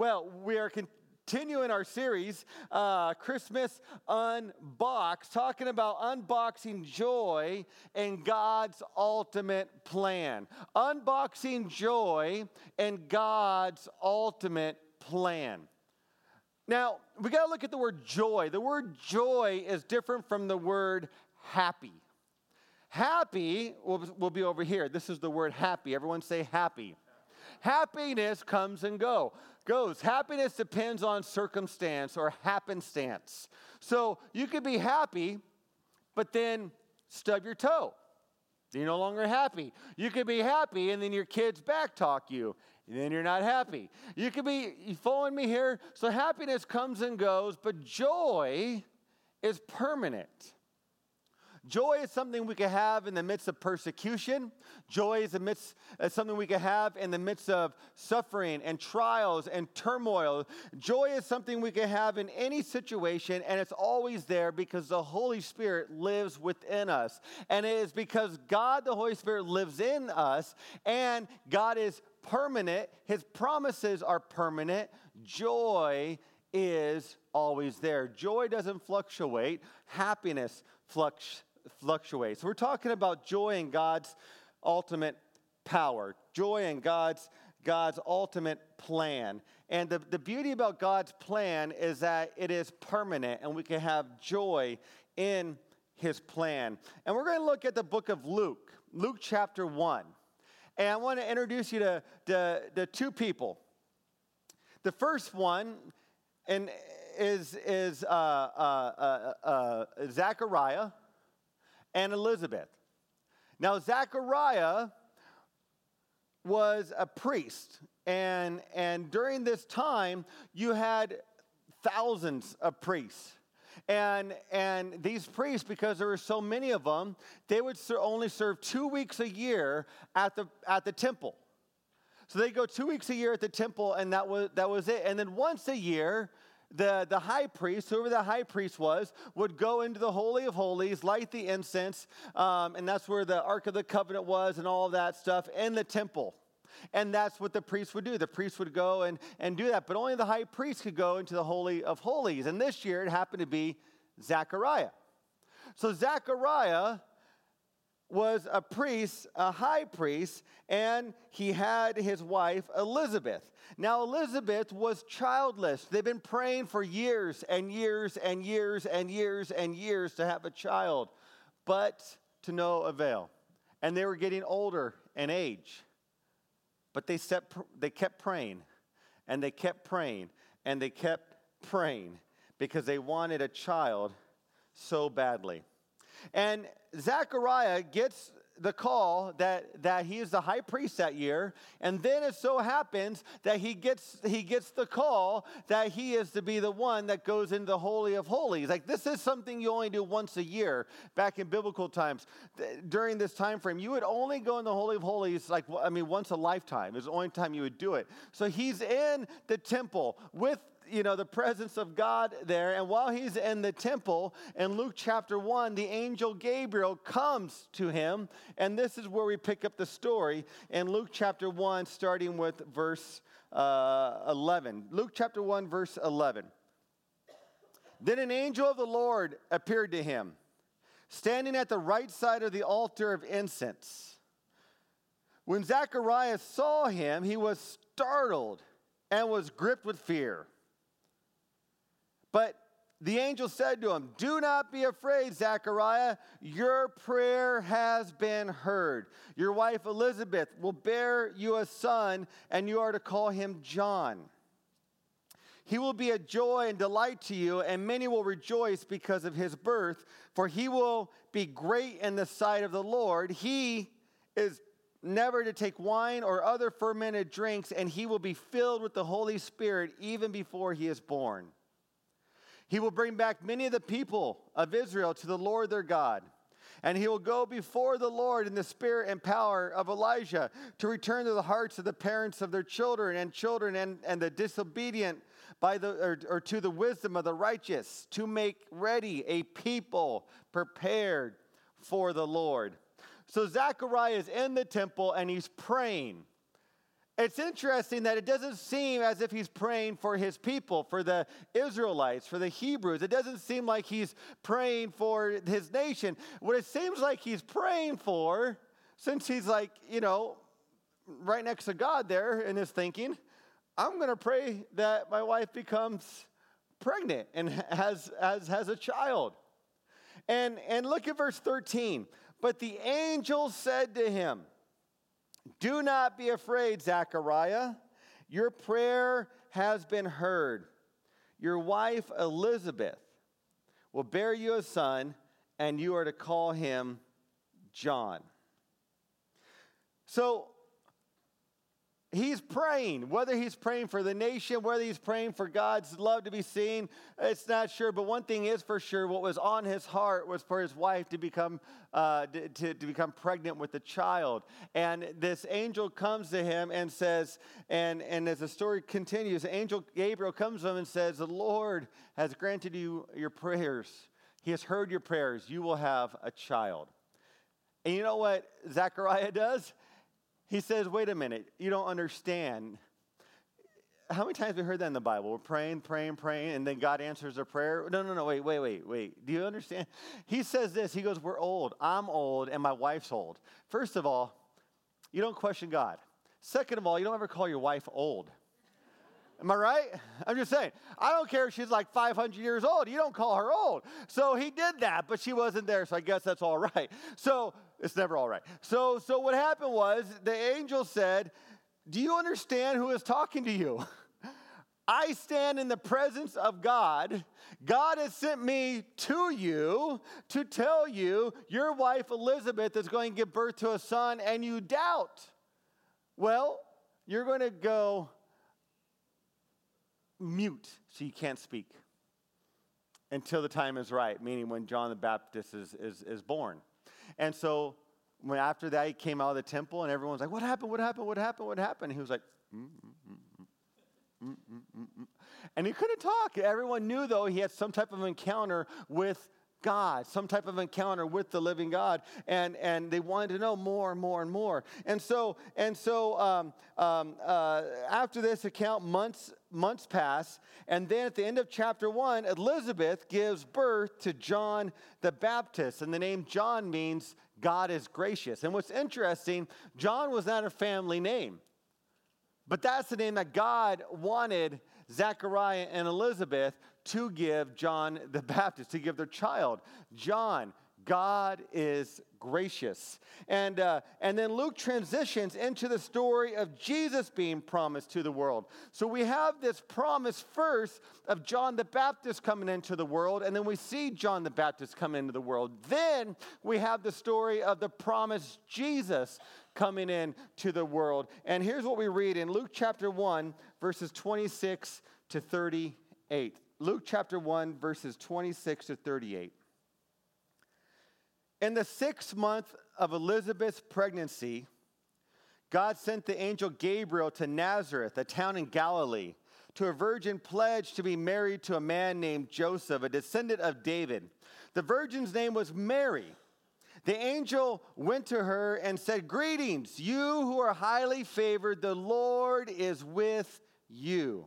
Well, we are continuing our series, uh, Christmas Unboxed, talking about unboxing joy and God's ultimate plan. Unboxing joy and God's ultimate plan. Now, we got to look at the word joy. The word joy is different from the word happy. Happy will, will be over here. This is the word happy. Everyone say happy. Happiness comes and go goes. Happiness depends on circumstance or happenstance. So you could be happy, but then stub your toe. You're no longer happy. You could be happy, and then your kids backtalk you, and then you're not happy. You could be you following me here. So happiness comes and goes, but joy is permanent. Joy is something we can have in the midst of persecution. Joy is, midst, is something we can have in the midst of suffering and trials and turmoil. Joy is something we can have in any situation, and it's always there because the Holy Spirit lives within us. And it is because God, the Holy Spirit, lives in us, and God is permanent. His promises are permanent. Joy is always there. Joy doesn't fluctuate, happiness fluctuates fluctuates. We're talking about joy in God's ultimate power, joy in God's, God's ultimate plan. And the, the beauty about God's plan is that it is permanent and we can have joy in his plan. And we're going to look at the book of Luke, Luke chapter 1. And I want to introduce you to, to two people. The first one and is, is uh, uh, uh, uh Zechariah and Elizabeth. Now, Zechariah was a priest, and, and during this time, you had thousands of priests. And, and these priests, because there were so many of them, they would only serve two weeks a year at the, at the temple. So they go two weeks a year at the temple, and that was, that was it. And then once a year, the, the high priest, whoever the high priest was, would go into the Holy of Holies, light the incense, um, and that's where the Ark of the Covenant was and all that stuff in the temple. And that's what the priest would do. The priest would go and, and do that, but only the high priest could go into the Holy of Holies. And this year it happened to be Zechariah. So Zechariah was a priest, a high priest, and he had his wife Elizabeth. Now, Elizabeth was childless. They've been praying for years and years and years and years and years to have a child, but to no avail. And they were getting older in age. But they, set, they kept praying, and they kept praying, and they kept praying because they wanted a child so badly. And Zechariah gets the call that, that he is the high priest that year, and then it so happens that he gets he gets the call that he is to be the one that goes into the holy of holies. Like this is something you only do once a year. Back in biblical times, during this time frame, you would only go in the holy of holies like I mean once a lifetime. Is the only time you would do it. So he's in the temple with you know, the presence of God there. And while he's in the temple, in Luke chapter 1, the angel Gabriel comes to him. And this is where we pick up the story in Luke chapter 1, starting with verse uh, 11. Luke chapter 1, verse 11. Then an angel of the Lord appeared to him, standing at the right side of the altar of incense. When Zacharias saw him, he was startled and was gripped with fear. But the angel said to him, Do not be afraid, Zechariah. Your prayer has been heard. Your wife Elizabeth will bear you a son, and you are to call him John. He will be a joy and delight to you, and many will rejoice because of his birth, for he will be great in the sight of the Lord. He is never to take wine or other fermented drinks, and he will be filled with the Holy Spirit even before he is born. He will bring back many of the people of Israel to the Lord their God. And he will go before the Lord in the spirit and power of Elijah to return to the hearts of the parents of their children and children and, and the disobedient by the, or, or to the wisdom of the righteous to make ready a people prepared for the Lord. So Zechariah is in the temple and he's praying. It's interesting that it doesn't seem as if he's praying for his people, for the Israelites, for the Hebrews. It doesn't seem like he's praying for his nation. What it seems like he's praying for, since he's like, you know, right next to God there in his thinking, I'm going to pray that my wife becomes pregnant and has, has, has a child. And, and look at verse 13. But the angel said to him, Do not be afraid, Zechariah. Your prayer has been heard. Your wife Elizabeth will bear you a son, and you are to call him John. So he's praying. Whether he's praying for the nation, whether he's praying for God's love to be seen, it's not sure. But one thing is for sure: what was on his heart was for his wife to become uh, to, to become pregnant with a child. And this angel comes to him and says, and and as the story continues, angel Gabriel comes to him and says, "The Lord has granted you your prayers. He has heard your prayers. You will have a child." And you know what Zechariah does? He says, wait a minute, you don't understand. How many times have we heard that in the Bible? We're praying, praying, praying, and then God answers our prayer. No, no, no, wait, wait, wait, wait. Do you understand? He says this. He goes, We're old. I'm old, and my wife's old. First of all, you don't question God. Second of all, you don't ever call your wife old. Am I right? I'm just saying. I don't care if she's like 500 years old. You don't call her old. So he did that, but she wasn't there, so I guess that's all right. So it's never all right. So, so what happened was the angel said, Do you understand who is talking to you? I stand in the presence of God. God has sent me to you to tell you your wife Elizabeth is going to give birth to a son and you doubt. Well, you're going to go mute so you can't speak until the time is right, meaning when John the Baptist is, is, is born. And so when after that he came out of the temple and everyone's like, What happened? What happened? What happened? What happened? He was like, mm, mm, mm, and he couldn't talk. Everyone knew though he had some type of encounter with God, some type of encounter with the living God, and, and they wanted to know more and more and more. And so, and so um, um, uh, after this account, months, months pass, and then at the end of chapter one, Elizabeth gives birth to John the Baptist, and the name John means God is gracious. And what's interesting, John was not a family name, but that's the name that God wanted Zechariah and Elizabeth to give John the Baptist, to give their child. John, God is gracious. And, uh, and then Luke transitions into the story of Jesus being promised to the world. So we have this promise first of John the Baptist coming into the world, and then we see John the Baptist come into the world. Then we have the story of the promised Jesus coming into the world. And here's what we read in Luke chapter 1, verses 26 to 38. Luke chapter 1, verses 26 to 38. In the sixth month of Elizabeth's pregnancy, God sent the angel Gabriel to Nazareth, a town in Galilee, to a virgin pledged to be married to a man named Joseph, a descendant of David. The virgin's name was Mary. The angel went to her and said, Greetings, you who are highly favored, the Lord is with you.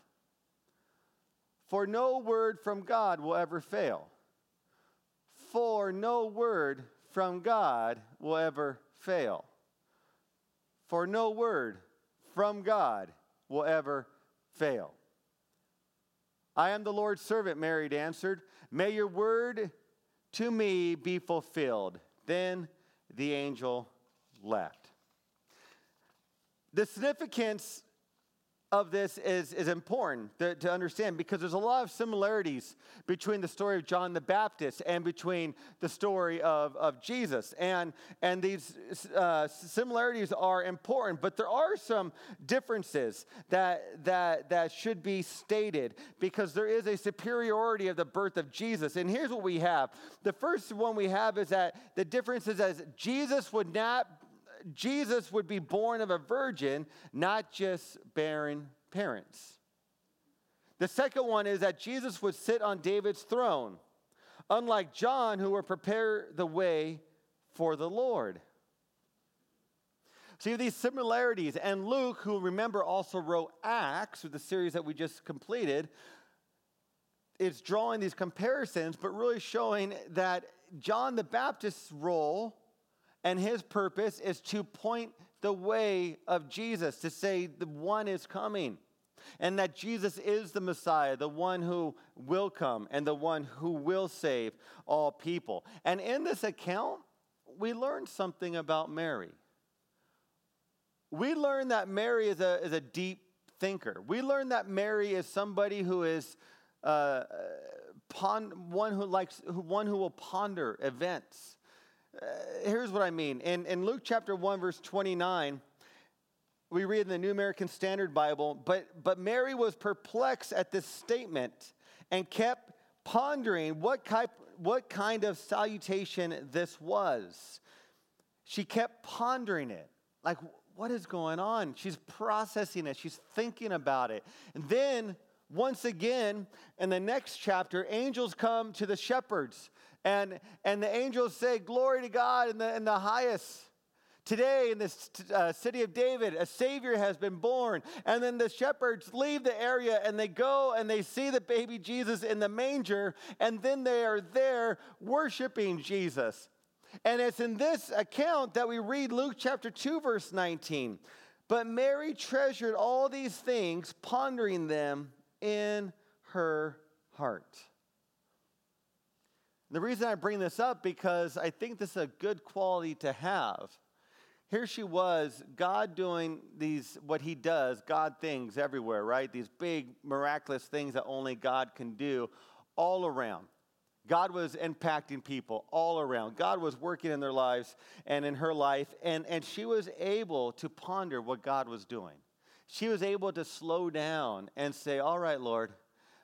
For no word from God will ever fail. For no word from God will ever fail. for no word from God will ever fail. I am the Lord's servant, Mary answered. May your word to me be fulfilled. Then the angel left. The significance of this is, is important to, to, understand because there's a lot of similarities between the story of John the Baptist and between the story of, of Jesus. And, and these uh, similarities are important, but there are some differences that, that, that should be stated because there is a superiority of the birth of Jesus. And here's what we have the first one we have is that the difference is that Jesus would not Jesus would be born of a virgin, not just barren parents. The second one is that Jesus would sit on David's throne, unlike John, who would prepare the way for the Lord. See these similarities, and Luke, who remember also wrote Acts, with the series that we just completed, is drawing these comparisons, but really showing that John the Baptist's role and his purpose is to point the way of Jesus, to say the one is coming, and that Jesus is the Messiah, the one who will come, and the one who will save all people. And in this account, we learn something about Mary. We learn that Mary is a, is a deep thinker. We learn that Mary is somebody who is uh, pon- one who likes, one who will ponder events uh, here's what I mean. In, in Luke chapter 1, verse 29, we read in the New American Standard Bible, but, but Mary was perplexed at this statement and kept pondering what, type, what kind of salutation this was. She kept pondering it. Like, what is going on? She's processing it, she's thinking about it. And then, once again, in the next chapter, angels come to the shepherds and, and the angels say, Glory to God in the, in the highest. Today, in this uh, city of David, a Savior has been born. And then the shepherds leave the area and they go and they see the baby Jesus in the manger. And then they are there worshiping Jesus. And it's in this account that we read Luke chapter 2, verse 19. But Mary treasured all these things, pondering them in her heart. The reason I bring this up because I think this is a good quality to have. Here she was, God doing these, what he does, God things everywhere, right? These big, miraculous things that only God can do all around. God was impacting people all around. God was working in their lives and in her life, and, and she was able to ponder what God was doing. She was able to slow down and say, All right, Lord,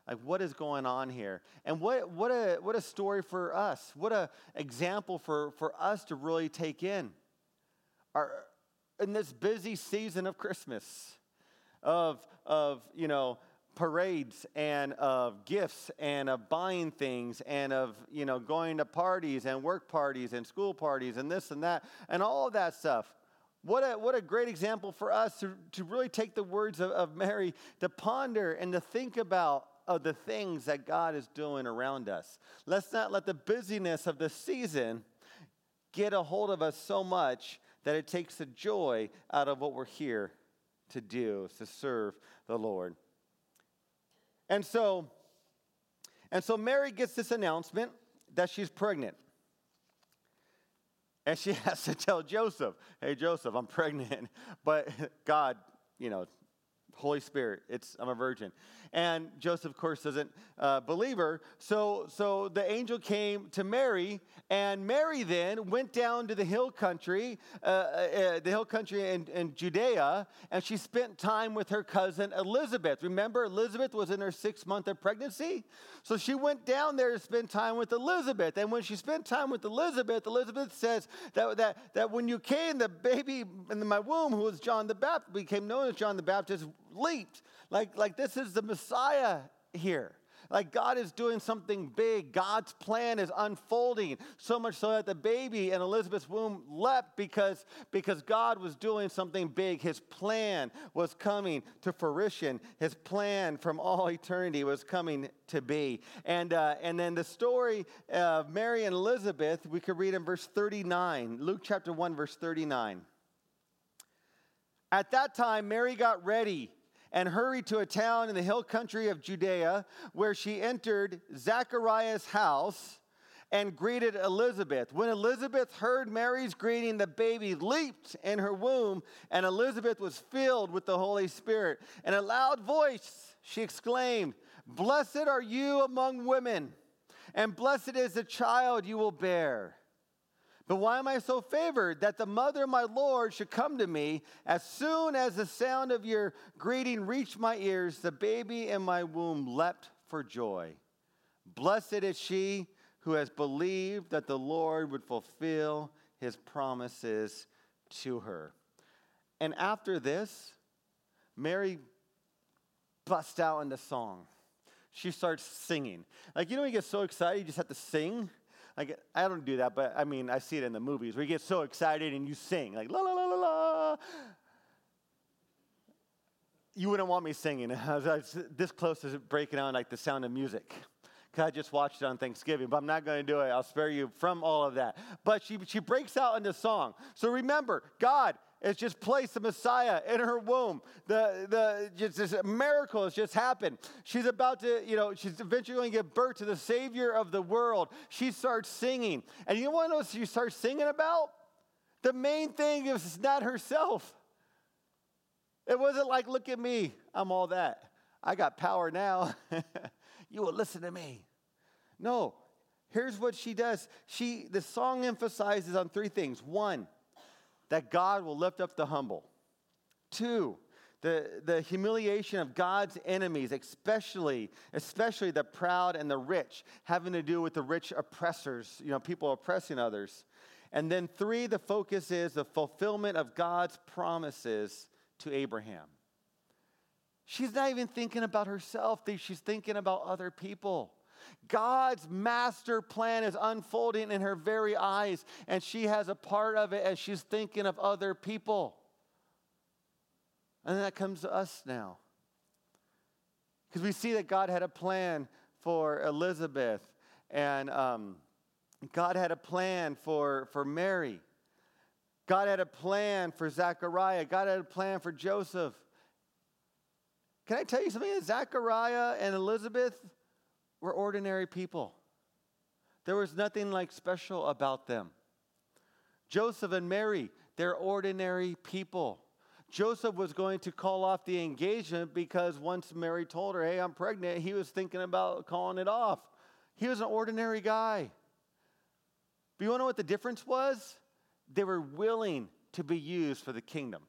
like, what is going on here? And what, what, a, what a story for us. What an example for, for us to really take in. Our, in this busy season of Christmas, of, of you know, parades and of gifts and of buying things and of you know going to parties and work parties and school parties and this and that and all of that stuff what a, what a great example for us to, to really take the words of, of mary to ponder and to think about of the things that God is doing around us. Let's not let the busyness of the season get a hold of us so much that it takes the joy out of what we're here to do, to serve the Lord. And so, and so Mary gets this announcement that she's pregnant. And she has to tell Joseph, hey, Joseph, I'm pregnant. But God, you know, Holy Spirit, it's, I'm a virgin. And Joseph, of course, doesn't uh, believe her. So, so the angel came to Mary, and Mary then went down to the hill country, uh, uh, uh, the hill country in, in Judea, and she spent time with her cousin Elizabeth. Remember, Elizabeth was in her sixth month of pregnancy? So she went down there to spend time with Elizabeth. And when she spent time with Elizabeth, Elizabeth says that, that, that when you came, the baby in my womb, who was John the Baptist, became known as John the Baptist, leaped. Like, like this is the Messiah here. Like God is doing something big. God's plan is unfolding so much so that the baby in Elizabeth's womb leapt because, because God was doing something big. His plan was coming to fruition. His plan from all eternity was coming to be. And, uh, and then the story of Mary and Elizabeth, we could read in verse 39, Luke chapter 1, verse 39. At that time, Mary got ready and hurried to a town in the hill country of Judea, where she entered Zechariah's house and greeted Elizabeth. When Elizabeth heard Mary's greeting, the baby leaped in her womb, and Elizabeth was filled with the Holy Spirit. In a loud voice, she exclaimed, Blessed are you among women, and blessed is the child you will bear. But why am I so favored that the mother of my Lord should come to me? As soon as the sound of your greeting reached my ears, the baby in my womb leapt for joy. Blessed is she who has believed that the Lord would fulfill his promises to her. And after this, Mary busts out into song. She starts singing. Like, you know, you get so excited, you just have to sing. Like, I don't do that, but I mean, I see it in the movies where you get so excited and you sing, like, la la la la la. You wouldn't want me singing. I was this close to breaking out like the sound of music. I just watched it on Thanksgiving, but I'm not going to do it. I'll spare you from all of that. But she, she breaks out into song. So remember, God has just placed the Messiah in her womb. The, the, just this miracle has just happened. She's about to, you know, she's eventually going to give birth to the Savior of the world. She starts singing. And you want to know what she starts singing about? The main thing is not herself. It wasn't like, look at me, I'm all that. I got power now. you will listen to me. No, here's what she does. She the song emphasizes on three things. One, that God will lift up the humble. Two, the, the humiliation of God's enemies, especially, especially the proud and the rich, having to do with the rich oppressors, you know, people oppressing others. And then three, the focus is the fulfillment of God's promises to Abraham. She's not even thinking about herself, she's thinking about other people. God's master plan is unfolding in her very eyes, and she has a part of it as she's thinking of other people. And that comes to us now. Because we see that God had a plan for Elizabeth, and um, God had a plan for, for Mary. God had a plan for Zechariah. God had a plan for Joseph. Can I tell you something? Zechariah and Elizabeth, were ordinary people. There was nothing like special about them. Joseph and Mary, they're ordinary people. Joseph was going to call off the engagement because once Mary told her, Hey, I'm pregnant, he was thinking about calling it off. He was an ordinary guy. But you want to know what the difference was? They were willing to be used for the kingdom,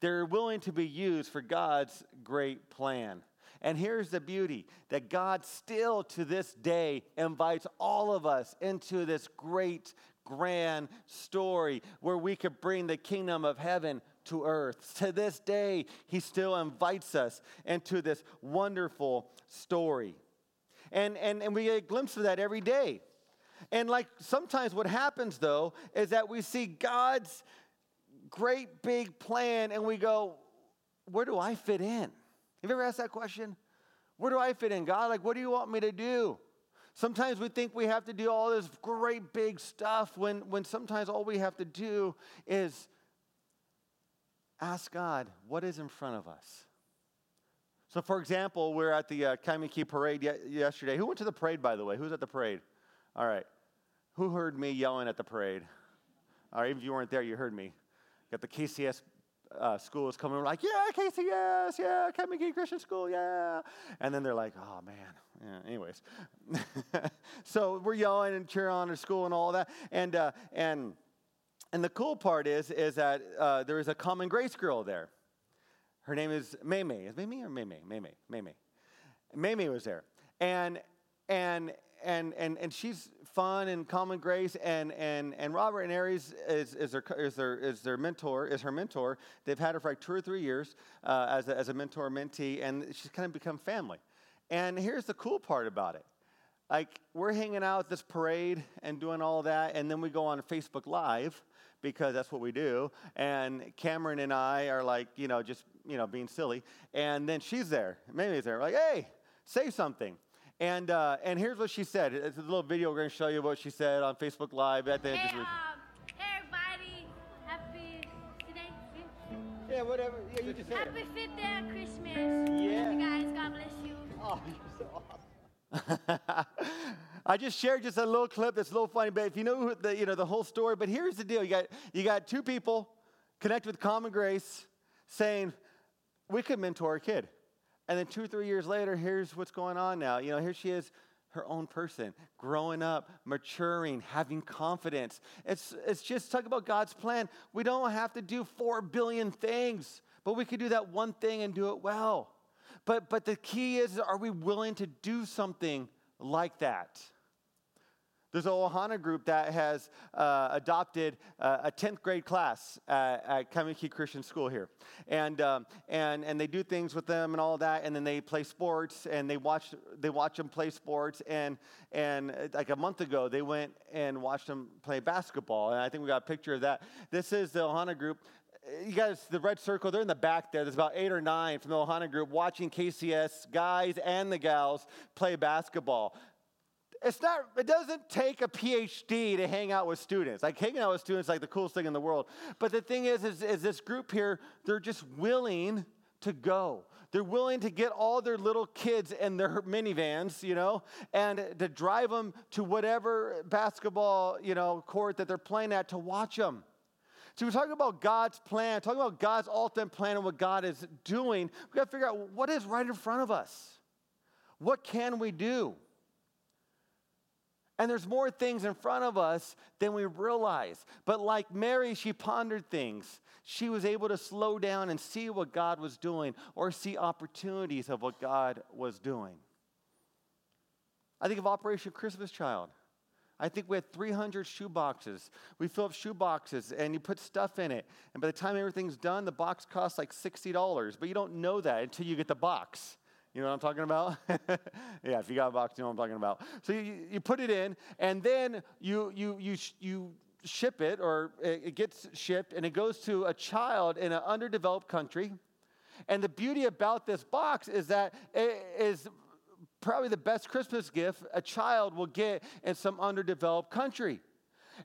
they were willing to be used for God's great plan. And here's the beauty that God still to this day invites all of us into this great, grand story where we could bring the kingdom of heaven to earth. To this day, He still invites us into this wonderful story. And, and, and we get a glimpse of that every day. And like sometimes what happens though is that we see God's great big plan and we go, where do I fit in? Have you ever asked that question? Where do I fit in, God? Like, what do you want me to do? Sometimes we think we have to do all this great big stuff when, when sometimes all we have to do is ask God, what is in front of us? So, for example, we're at the uh, Kaimuki parade ye- yesterday. Who went to the parade, by the way? Who's at the parade? All right. Who heard me yelling at the parade? All right, if you weren't there, you heard me. Got the KCS uh, schools coming We're like, yeah, KCS, yeah, Kaimuki Christian School, yeah. And then they're like, oh, man. Yeah, anyways. so we're yelling and cheering on our school and all that. And, uh, and, and the cool part is, is that uh, there is a common grace girl there. Her name is Maymay. Is Maymay or Maymay? Maymay. Maymay. Maymay was there. And, and, and, and, and she's fun and common grace and, and, and robert and aries is, is, their, is, their, is their mentor is her mentor. They've had her for like two or three years uh, as, a, as a mentor mentee and she's kind of become family. And here's the cool part about it. Like we're hanging out at this parade and doing all that and then we go on facebook live because that's what we do and cameron and i are like you know just you know being silly. And then she's there maybe there like hey say something and, uh, and here's what she said. It's a little video we're going to show you what she said on Facebook Live at the hey, um, hey everybody. Happy today. yeah, whatever. Yeah, you just. Happy fifth day of Christmas. Yeah. You guys, God bless you. Oh, you're so awesome. I just shared just a little clip that's a little funny, but if you know the you know the whole story, but here's the deal: you got you got two people connect with common grace, saying we could mentor a kid, and then two three years later, here's what's going on now. You know, here she is, her own person, growing up, maturing, having confidence. It's it's just talk about God's plan. We don't have to do four billion things, but we could do that one thing and do it well. But, but the key is, are we willing to do something like that? There's a Ohana group that has uh, adopted uh, a 10th grade class at, at Kaimuki Christian School here. And, um, and, and they do things with them and all that, and then they play sports, and they watch, they watch them play sports. And, and uh, like a month ago, they went and watched them play basketball. And I think we got a picture of that. This is the Ohana group you guys, the red circle, they're in the back there. There's about eight or nine from the Ohana group watching KCS guys and the gals play basketball. It's not, it doesn't take a PhD to hang out with students. Like hanging out with students is like the coolest thing in the world. But the thing is, is, is this group here, they're just willing to go. They're willing to get all their little kids in their minivans, you know, and to drive them to whatever basketball, you know, court that they're playing at to watch them. So we're talking about God's plan, talking about God's ultimate plan and what God is doing. We got to figure out what is right in front of us. What can we do? And there's more things in front of us than we realize. But like Mary, she pondered things. She was able to slow down and see what God was doing or see opportunities of what God was doing. I think of Operation Christmas Child. I think we had 300 shoe boxes. We fill up shoe boxes and you put stuff in it. And by the time everything's done, the box costs like $60. But you don't know that until you get the box. You know what I'm talking about? yeah, if you got a box, you know what I'm talking about. So you, you put it in, and then you, you, you, you ship it, or it gets shipped, and it goes to a child in an underdeveloped country. And the beauty about this box is that it is probably the best Christmas gift a child will get in some underdeveloped country.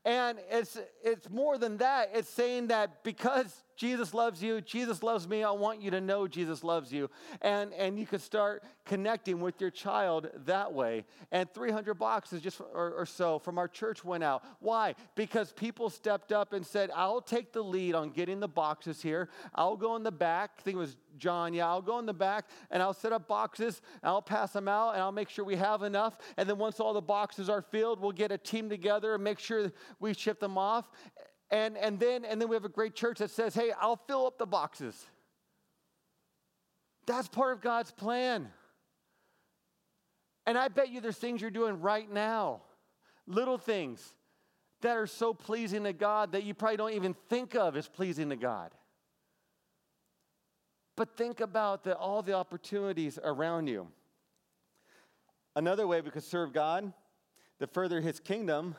And it's, it's more than that. It's saying that because Jesus loves you, Jesus loves me, I want you to know Jesus loves you. And, and you can start connecting with your child that way. And 300 boxes just or, or so from our church went out. Why? Because people stepped up and said, I'll take the lead on getting the boxes here. I'll go in the back. I think it was John. Yeah, I'll go in the back and I'll set up boxes I'll pass them out and I'll make sure we have enough. And then once all the boxes are filled, we'll get a team together and make sure we ship them off. And, and, then, and then we have a great church that says, hey, I'll fill up the boxes. That's part of God's plan. And I bet you there's things you're doing right now, little things that are so pleasing to God that you probably don't even think of as pleasing to God. But think about the, all the opportunities around you. Another way we could serve God, to further his kingdom,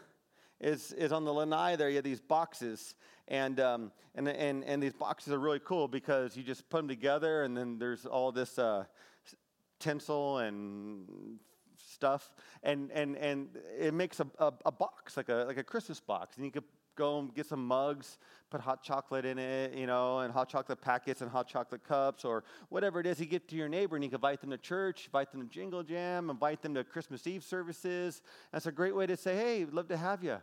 is, is on the lanai there. You have these boxes, and, um, and, and, and these boxes are really cool because you just put them together, and then there's all this uh, tinsel and stuff, and, and, and it makes a, a, a, box, like a, like a Christmas box. And you could go and get some mugs, put hot chocolate in it, you know, and hot chocolate packets and hot chocolate cups or whatever it is. You get to your neighbor and you can invite them to church, invite them to Jingle Jam, invite them to Christmas Eve services. That's a great way to say, hey, love to have you.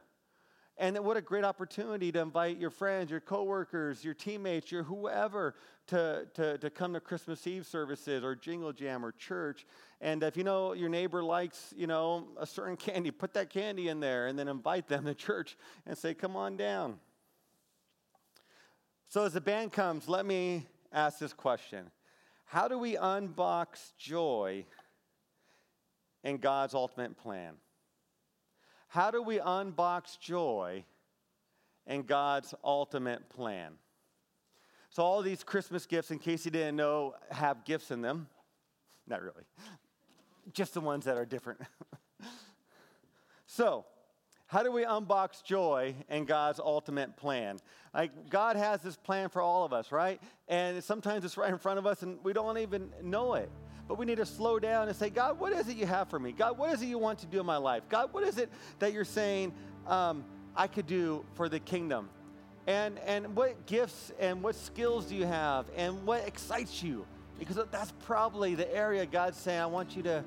And what a great opportunity to invite your friends, your coworkers, your teammates, your whoever to, to, to come to Christmas Eve services or Jingle Jam or church. And if you know your neighbor likes, you know, a certain candy, put that candy in there and then invite them to church and say, come on down. So as the band comes, let me ask this question. How do we unbox joy in God's ultimate plan? How do we unbox joy in God's ultimate plan? So, all these Christmas gifts, in case you didn't know, have gifts in them. Not really, just the ones that are different. so, how do we unbox joy in God's ultimate plan? Like, God has this plan for all of us, right? And sometimes it's right in front of us and we don't even know it. But we need to slow down and say, God, what is it you have for me? God, what is it you want to do in my life? God, what is it that you're saying um, I could do for the kingdom? And, and what gifts and what skills do you have? And what excites you? Because that's probably the area God's saying, I want you to,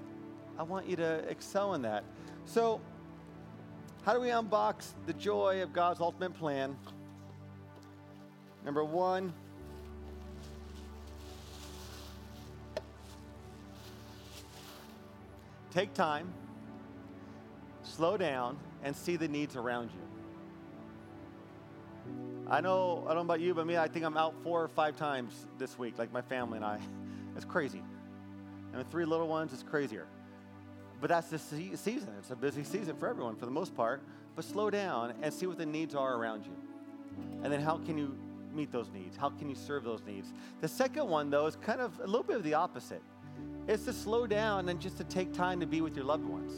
I want you to excel in that. So, how do we unbox the joy of God's ultimate plan? Number one, take time, slow down, and see the needs around you. I know, I don't know about you, but me, I think I'm out four or five times this week, like my family and I. It's crazy. And with three little ones, it's crazier. But that's the season. It's a busy season for everyone for the most part. But slow down and see what the needs are around you. And then how can you meet those needs? How can you serve those needs? The second one, though, is kind of a little bit of the opposite. It's to slow down and just to take time to be with your loved ones.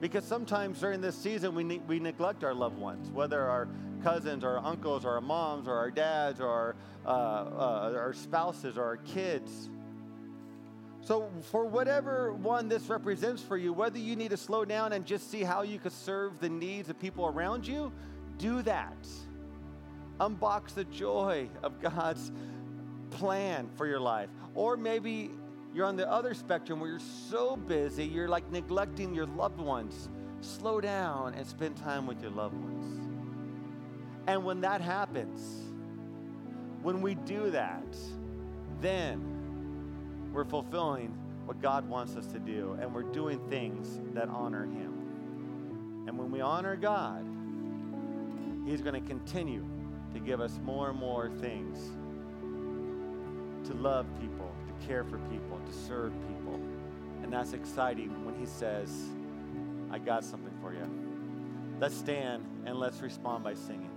Because sometimes during this season, we, ne- we neglect our loved ones, whether our cousins or our uncles or our moms or our dads or our, uh, uh, our spouses or our kids. So, for whatever one this represents for you, whether you need to slow down and just see how you could serve the needs of people around you, do that. Unbox the joy of God's plan for your life. Or maybe you're on the other spectrum where you're so busy, you're like neglecting your loved ones. Slow down and spend time with your loved ones. And when that happens, when we do that, then we're fulfilling what God wants us to do and we're doing things that honor Him. And when we honor God, He's going to continue to give us more and more things to love people, to care for people, to serve people. And that's exciting when He says, I got something for you. Let's stand and let's respond by singing.